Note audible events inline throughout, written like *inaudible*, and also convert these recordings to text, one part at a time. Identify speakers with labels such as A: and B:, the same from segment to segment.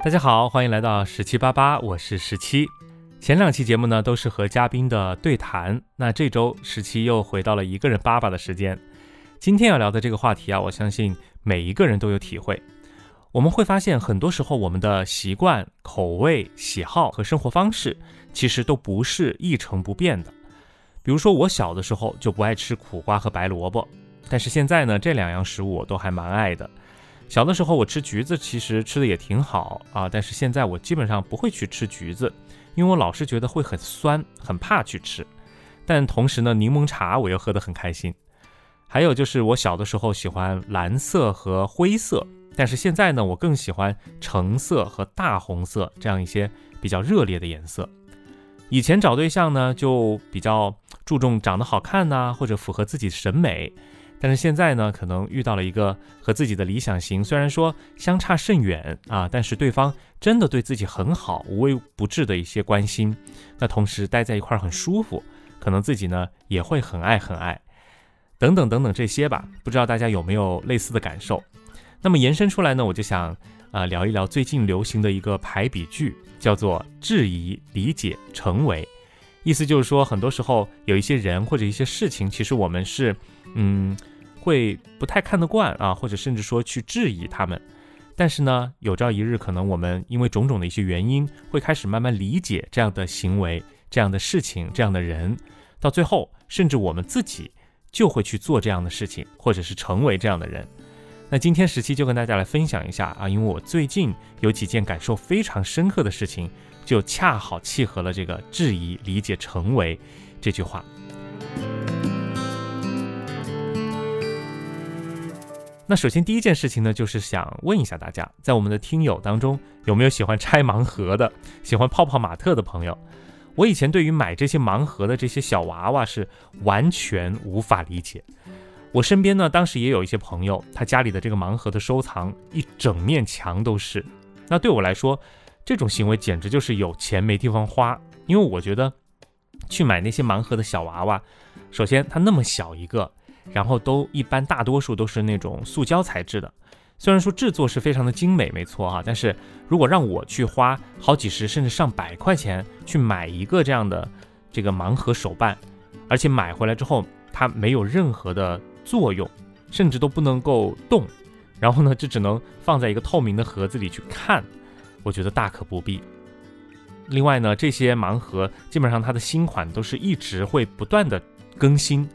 A: 大家好，欢迎来到十七八八，我是十七。前两期节目呢都是和嘉宾的对谈，那这周十七又回到了一个人叭叭的时间。今天要聊的这个话题啊，我相信每一个人都有体会。我们会发现，很多时候我们的习惯、口味、喜好和生活方式，其实都不是一成不变的。比如说，我小的时候就不爱吃苦瓜和白萝卜，但是现在呢，这两样食物我都还蛮爱的。小的时候我吃橘子，其实吃的也挺好啊，但是现在我基本上不会去吃橘子，因为我老是觉得会很酸，很怕去吃。但同时呢，柠檬茶我又喝得很开心。还有就是我小的时候喜欢蓝色和灰色，但是现在呢，我更喜欢橙色和大红色这样一些比较热烈的颜色。以前找对象呢，就比较注重长得好看呐，或者符合自己审美。但是现在呢，可能遇到了一个和自己的理想型虽然说相差甚远啊，但是对方真的对自己很好，无微不至的一些关心，那同时待在一块儿很舒服，可能自己呢也会很爱很爱，等等等等这些吧，不知道大家有没有类似的感受？那么延伸出来呢，我就想啊聊一聊最近流行的一个排比句，叫做质疑、理解、成为。意思就是说，很多时候有一些人或者一些事情，其实我们是，嗯，会不太看得惯啊，或者甚至说去质疑他们。但是呢，有朝一日，可能我们因为种种的一些原因，会开始慢慢理解这样的行为、这样的事情、这样的人，到最后，甚至我们自己就会去做这样的事情，或者是成为这样的人。那今天十七就跟大家来分享一下啊，因为我最近有几件感受非常深刻的事情。就恰好契合了这个质疑、理解、成为这句话。那首先第一件事情呢，就是想问一下大家，在我们的听友当中，有没有喜欢拆盲盒的、喜欢泡泡玛特的朋友？我以前对于买这些盲盒的这些小娃娃是完全无法理解。我身边呢，当时也有一些朋友，他家里的这个盲盒的收藏一整面墙都是。那对我来说，这种行为简直就是有钱没地方花，因为我觉得去买那些盲盒的小娃娃，首先它那么小一个，然后都一般大多数都是那种塑胶材质的，虽然说制作是非常的精美，没错哈，但是如果让我去花好几十甚至上百块钱去买一个这样的这个盲盒手办，而且买回来之后它没有任何的作用，甚至都不能够动，然后呢就只能放在一个透明的盒子里去看。我觉得大可不必。另外呢，这些盲盒基本上它的新款都是一直会不断的更新，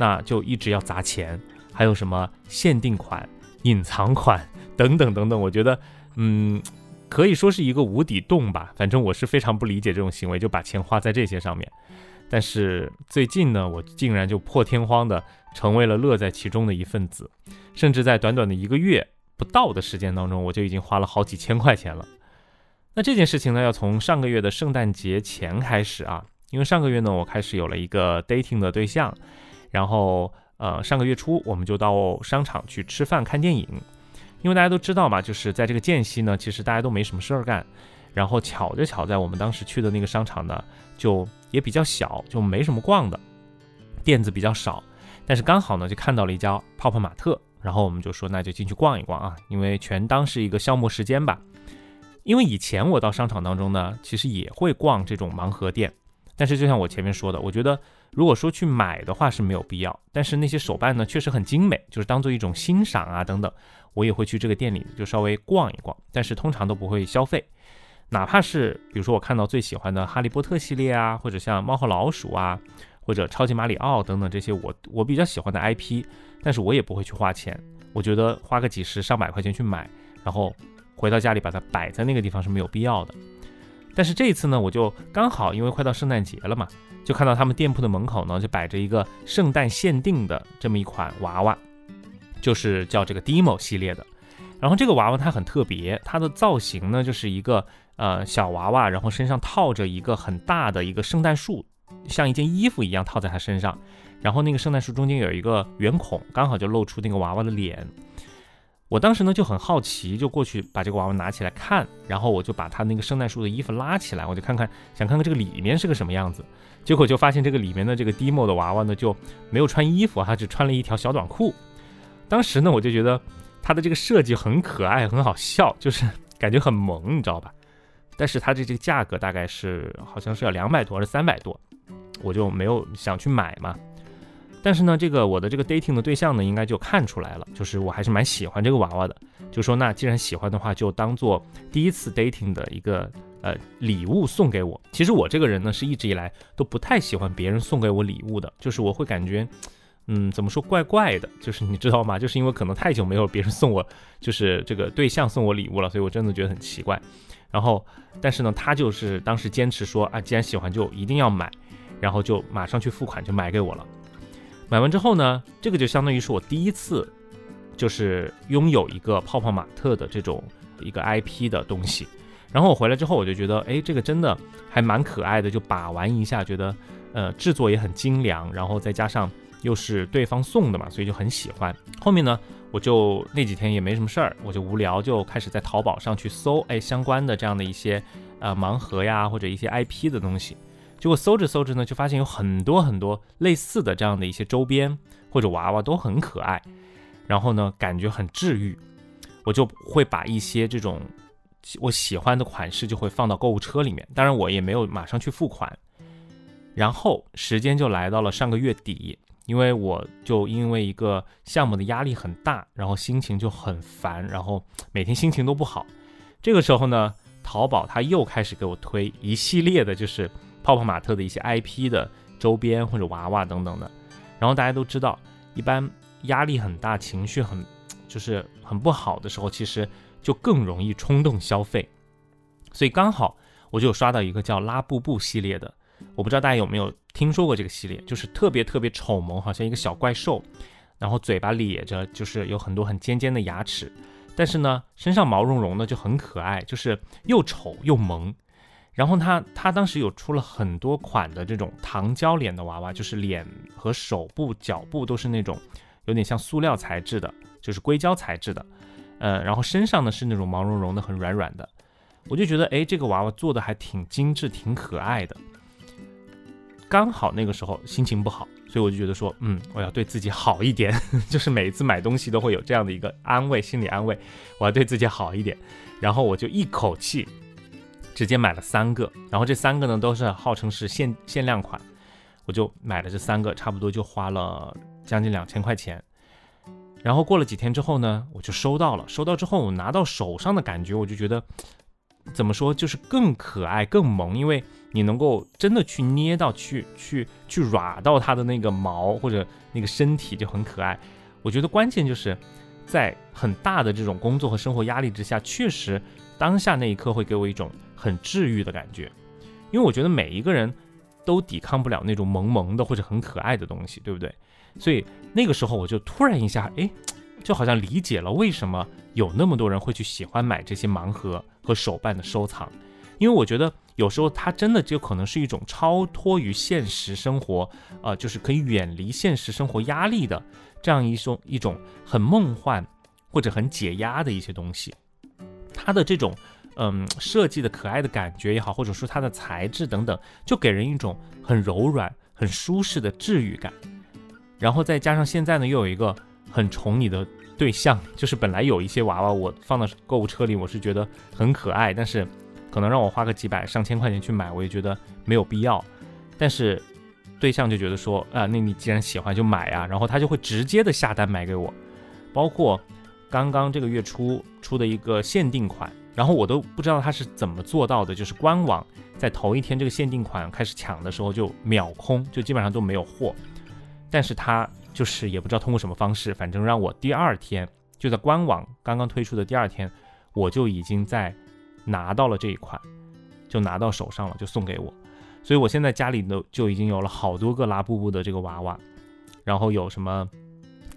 A: 那就一直要砸钱。还有什么限定款、隐藏款 *laughs* 等等等等，我觉得，嗯，可以说是一个无底洞吧。反正我是非常不理解这种行为，就把钱花在这些上面。但是最近呢，我竟然就破天荒的成为了乐在其中的一份子，甚至在短短的一个月不到的时间当中，我就已经花了好几千块钱了。那这件事情呢，要从上个月的圣诞节前开始啊，因为上个月呢，我开始有了一个 dating 的对象，然后呃，上个月初我们就到商场去吃饭看电影，因为大家都知道嘛，就是在这个间隙呢，其实大家都没什么事儿干，然后巧就巧在我们当时去的那个商场呢，就也比较小，就没什么逛的，店子比较少，但是刚好呢就看到了一家泡泡玛特，然后我们就说那就进去逛一逛啊，因为全当是一个消磨时间吧。因为以前我到商场当中呢，其实也会逛这种盲盒店，但是就像我前面说的，我觉得如果说去买的话是没有必要，但是那些手办呢确实很精美，就是当做一种欣赏啊等等，我也会去这个店里就稍微逛一逛，但是通常都不会消费，哪怕是比如说我看到最喜欢的哈利波特系列啊，或者像猫和老鼠啊，或者超级马里奥等等这些我我比较喜欢的 IP，但是我也不会去花钱，我觉得花个几十上百块钱去买，然后。回到家里把它摆在那个地方是没有必要的，但是这一次呢，我就刚好因为快到圣诞节了嘛，就看到他们店铺的门口呢就摆着一个圣诞限定的这么一款娃娃，就是叫这个 Demo 系列的。然后这个娃娃它很特别，它的造型呢就是一个呃小娃娃，然后身上套着一个很大的一个圣诞树，像一件衣服一样套在它身上，然后那个圣诞树中间有一个圆孔，刚好就露出那个娃娃的脸。我当时呢就很好奇，就过去把这个娃娃拿起来看，然后我就把他那个圣诞树的衣服拉起来，我就看看，想看看这个里面是个什么样子。结果就发现这个里面的这个 Demo 的娃娃呢就没有穿衣服，他只穿了一条小短裤。当时呢我就觉得他的这个设计很可爱，很好笑，就是 *laughs* 感觉很萌，你知道吧？但是它这这个价格大概是好像是要两百多还是三百多，我就没有想去买嘛。但是呢，这个我的这个 dating 的对象呢，应该就看出来了，就是我还是蛮喜欢这个娃娃的，就说那既然喜欢的话，就当做第一次 dating 的一个呃礼物送给我。其实我这个人呢，是一直以来都不太喜欢别人送给我礼物的，就是我会感觉，嗯，怎么说怪怪的，就是你知道吗？就是因为可能太久没有别人送我，就是这个对象送我礼物了，所以我真的觉得很奇怪。然后，但是呢，他就是当时坚持说啊，既然喜欢就一定要买，然后就马上去付款就买给我了。买完之后呢，这个就相当于是我第一次，就是拥有一个泡泡玛特的这种一个 IP 的东西。然后我回来之后，我就觉得，哎，这个真的还蛮可爱的，就把玩一下，觉得，呃，制作也很精良，然后再加上又是对方送的嘛，所以就很喜欢。后面呢，我就那几天也没什么事儿，我就无聊，就开始在淘宝上去搜，哎，相关的这样的一些，呃，盲盒呀，或者一些 IP 的东西。结果搜着搜着呢，就发现有很多很多类似的这样的一些周边或者娃娃都很可爱，然后呢，感觉很治愈，我就会把一些这种我喜欢的款式就会放到购物车里面。当然，我也没有马上去付款。然后时间就来到了上个月底，因为我就因为一个项目的压力很大，然后心情就很烦，然后每天心情都不好。这个时候呢，淘宝它又开始给我推一系列的，就是。泡泡玛特的一些 IP 的周边或者娃娃等等的，然后大家都知道，一般压力很大、情绪很就是很不好的时候，其实就更容易冲动消费。所以刚好我就有刷到一个叫拉布布系列的，我不知道大家有没有听说过这个系列，就是特别特别丑萌，好像一个小怪兽，然后嘴巴咧着，就是有很多很尖尖的牙齿，但是呢，身上毛茸茸的就很可爱，就是又丑又萌。然后他他当时有出了很多款的这种糖胶脸的娃娃，就是脸和手部、脚部都是那种有点像塑料材质的，就是硅胶材质的，呃，然后身上呢是那种毛茸茸的、很软软的。我就觉得，哎，这个娃娃做的还挺精致、挺可爱的。刚好那个时候心情不好，所以我就觉得说，嗯，我要对自己好一点，*laughs* 就是每一次买东西都会有这样的一个安慰、心理安慰，我要对自己好一点。然后我就一口气。直接买了三个，然后这三个呢都是号称是限限量款，我就买了这三个，差不多就花了将近两千块钱。然后过了几天之后呢，我就收到了，收到之后我拿到手上的感觉，我就觉得怎么说，就是更可爱、更萌，因为你能够真的去捏到、去去去软到它的那个毛或者那个身体就很可爱。我觉得关键就是在很大的这种工作和生活压力之下，确实当下那一刻会给我一种。很治愈的感觉，因为我觉得每一个人都抵抗不了那种萌萌的或者很可爱的东西，对不对？所以那个时候我就突然一下，哎，就好像理解了为什么有那么多人会去喜欢买这些盲盒和手办的收藏，因为我觉得有时候它真的就可能是一种超脱于现实生活，呃，就是可以远离现实生活压力的这样一种一种很梦幻或者很解压的一些东西，它的这种。嗯，设计的可爱的感觉也好，或者说它的材质等等，就给人一种很柔软、很舒适的治愈感。然后再加上现在呢，又有一个很宠你的对象，就是本来有一些娃娃我放到购物车里，我是觉得很可爱，但是可能让我花个几百上千块钱去买，我也觉得没有必要。但是对象就觉得说，啊，那你既然喜欢就买啊，然后他就会直接的下单买给我，包括刚刚这个月初出的一个限定款。然后我都不知道他是怎么做到的，就是官网在头一天这个限定款开始抢的时候就秒空，就基本上都没有货。但是他就是也不知道通过什么方式，反正让我第二天就在官网刚刚推出的第二天，我就已经在拿到了这一款，就拿到手上了，就送给我。所以我现在家里都就已经有了好多个拉布布的这个娃娃，然后有什么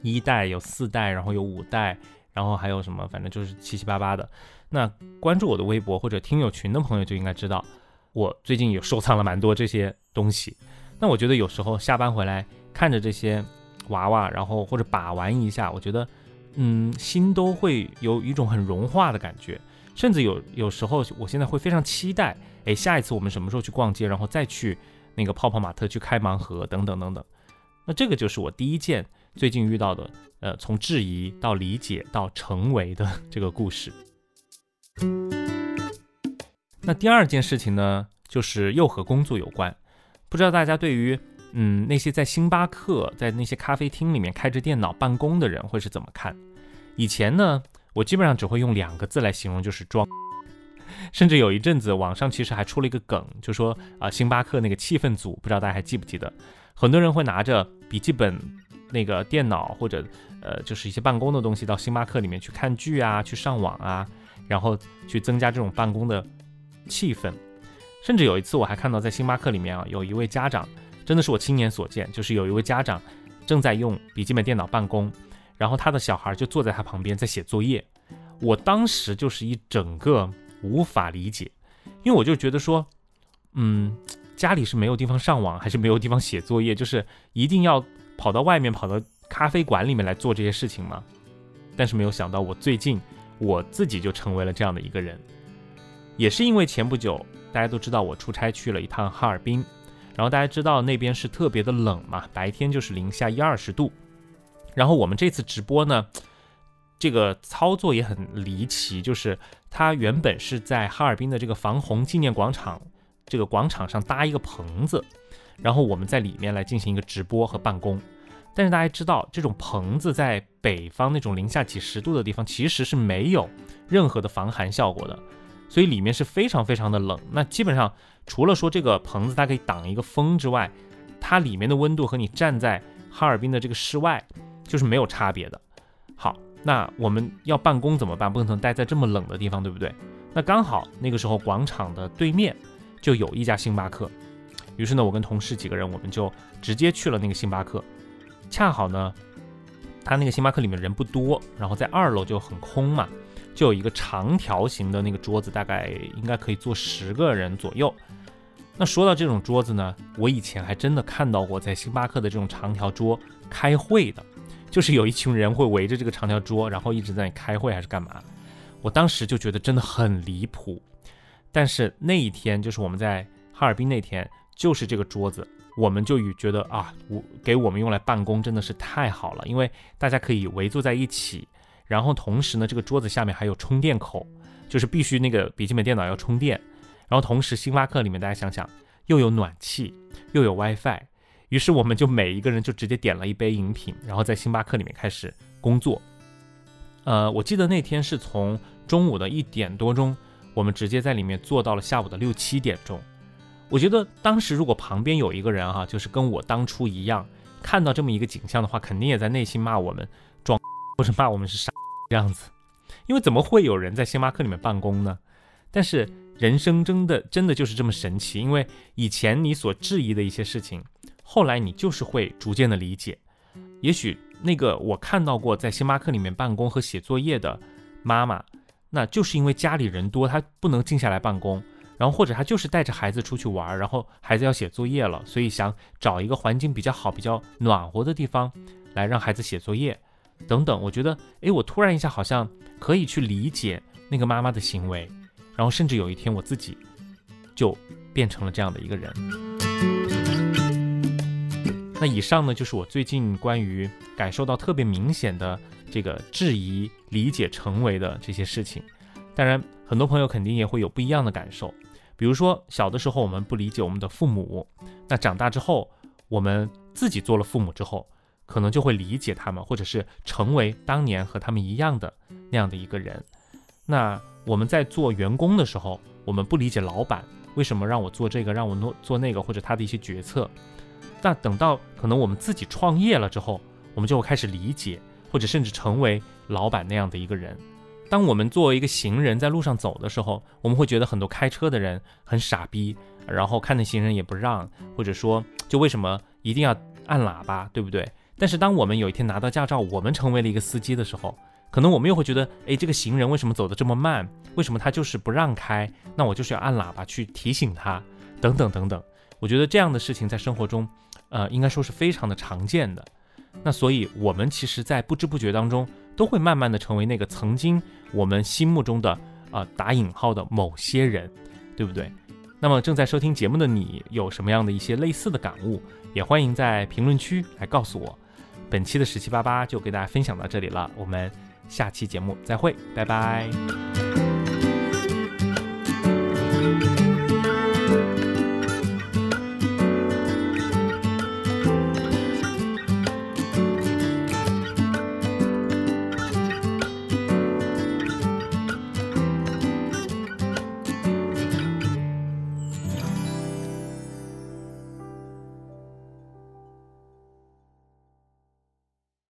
A: 一代，有四代，然后有五代，然后还有什么，反正就是七七八八的。那关注我的微博或者听友群的朋友就应该知道，我最近有收藏了蛮多这些东西。那我觉得有时候下班回来看着这些娃娃，然后或者把玩一下，我觉得，嗯，心都会有一种很融化的感觉。甚至有有时候，我现在会非常期待，哎，下一次我们什么时候去逛街，然后再去那个泡泡玛特去开盲盒等等等等。那这个就是我第一件最近遇到的，呃，从质疑到理解到成为的 *laughs* 这个故事。那第二件事情呢，就是又和工作有关。不知道大家对于嗯那些在星巴克、在那些咖啡厅里面开着电脑办公的人会是怎么看？以前呢，我基本上只会用两个字来形容，就是装。*laughs* 甚至有一阵子，网上其实还出了一个梗，就说啊，星巴克那个气氛组，不知道大家还记不记得？很多人会拿着笔记本、那个电脑或者呃，就是一些办公的东西到星巴克里面去看剧啊，去上网啊，然后去增加这种办公的气氛。甚至有一次，我还看到在星巴克里面啊，有一位家长，真的是我亲眼所见，就是有一位家长正在用笔记本电脑办公，然后他的小孩就坐在他旁边在写作业。我当时就是一整个。无法理解，因为我就觉得说，嗯，家里是没有地方上网，还是没有地方写作业，就是一定要跑到外面，跑到咖啡馆里面来做这些事情吗？但是没有想到，我最近我自己就成为了这样的一个人，也是因为前不久大家都知道我出差去了一趟哈尔滨，然后大家知道那边是特别的冷嘛，白天就是零下一二十度，然后我们这次直播呢。这个操作也很离奇，就是它原本是在哈尔滨的这个防洪纪念广场这个广场上搭一个棚子，然后我们在里面来进行一个直播和办公。但是大家知道，这种棚子在北方那种零下几十度的地方，其实是没有任何的防寒效果的，所以里面是非常非常的冷。那基本上除了说这个棚子它可以挡一个风之外，它里面的温度和你站在哈尔滨的这个室外就是没有差别的。好。那我们要办公怎么办？不可能待在这么冷的地方，对不对？那刚好那个时候广场的对面就有一家星巴克，于是呢，我跟同事几个人我们就直接去了那个星巴克。恰好呢，他那个星巴克里面人不多，然后在二楼就很空嘛，就有一个长条形的那个桌子，大概应该可以坐十个人左右。那说到这种桌子呢，我以前还真的看到过在星巴克的这种长条桌开会的。就是有一群人会围着这个长条桌，然后一直在开会还是干嘛？我当时就觉得真的很离谱。但是那一天，就是我们在哈尔滨那天，就是这个桌子，我们就与觉得啊，我给我们用来办公真的是太好了，因为大家可以围坐在一起，然后同时呢，这个桌子下面还有充电口，就是必须那个笔记本电脑要充电，然后同时星巴克里面大家想想，又有暖气，又有 WiFi。于是我们就每一个人就直接点了一杯饮品，然后在星巴克里面开始工作。呃，我记得那天是从中午的一点多钟，我们直接在里面坐到了下午的六七点钟。我觉得当时如果旁边有一个人哈，就是跟我当初一样，看到这么一个景象的话，肯定也在内心骂我们装，*laughs* 或者骂我们是傻这样子。因为怎么会有人在星巴克里面办公呢？但是人生真的真的就是这么神奇，因为以前你所质疑的一些事情。后来你就是会逐渐的理解，也许那个我看到过在星巴克里面办公和写作业的妈妈，那就是因为家里人多，她不能静下来办公，然后或者他就是带着孩子出去玩，然后孩子要写作业了，所以想找一个环境比较好、比较暖和的地方来让孩子写作业，等等。我觉得，哎，我突然一下好像可以去理解那个妈妈的行为，然后甚至有一天我自己就变成了这样的一个人。那以上呢，就是我最近关于感受到特别明显的这个质疑、理解、成为的这些事情。当然，很多朋友肯定也会有不一样的感受。比如说，小的时候我们不理解我们的父母，那长大之后，我们自己做了父母之后，可能就会理解他们，或者是成为当年和他们一样的那样的一个人。那我们在做员工的时候，我们不理解老板为什么让我做这个，让我做那个，或者他的一些决策。那等到可能我们自己创业了之后，我们就会开始理解，或者甚至成为老板那样的一个人。当我们作为一个行人在路上走的时候，我们会觉得很多开车的人很傻逼，然后看见行人也不让，或者说就为什么一定要按喇叭，对不对？但是当我们有一天拿到驾照，我们成为了一个司机的时候，可能我们又会觉得，哎，这个行人为什么走得这么慢？为什么他就是不让开？那我就是要按喇叭去提醒他，等等等等。我觉得这样的事情在生活中。呃，应该说是非常的常见的。那所以我们其实在不知不觉当中都会慢慢的成为那个曾经我们心目中的啊打引号的某些人对不对？那么正在收听节目的你有什么样的一些类似的感悟也欢迎在评论区来告诉我。本期的十七八八就给大家分享到这里了我们下期节目再会拜拜。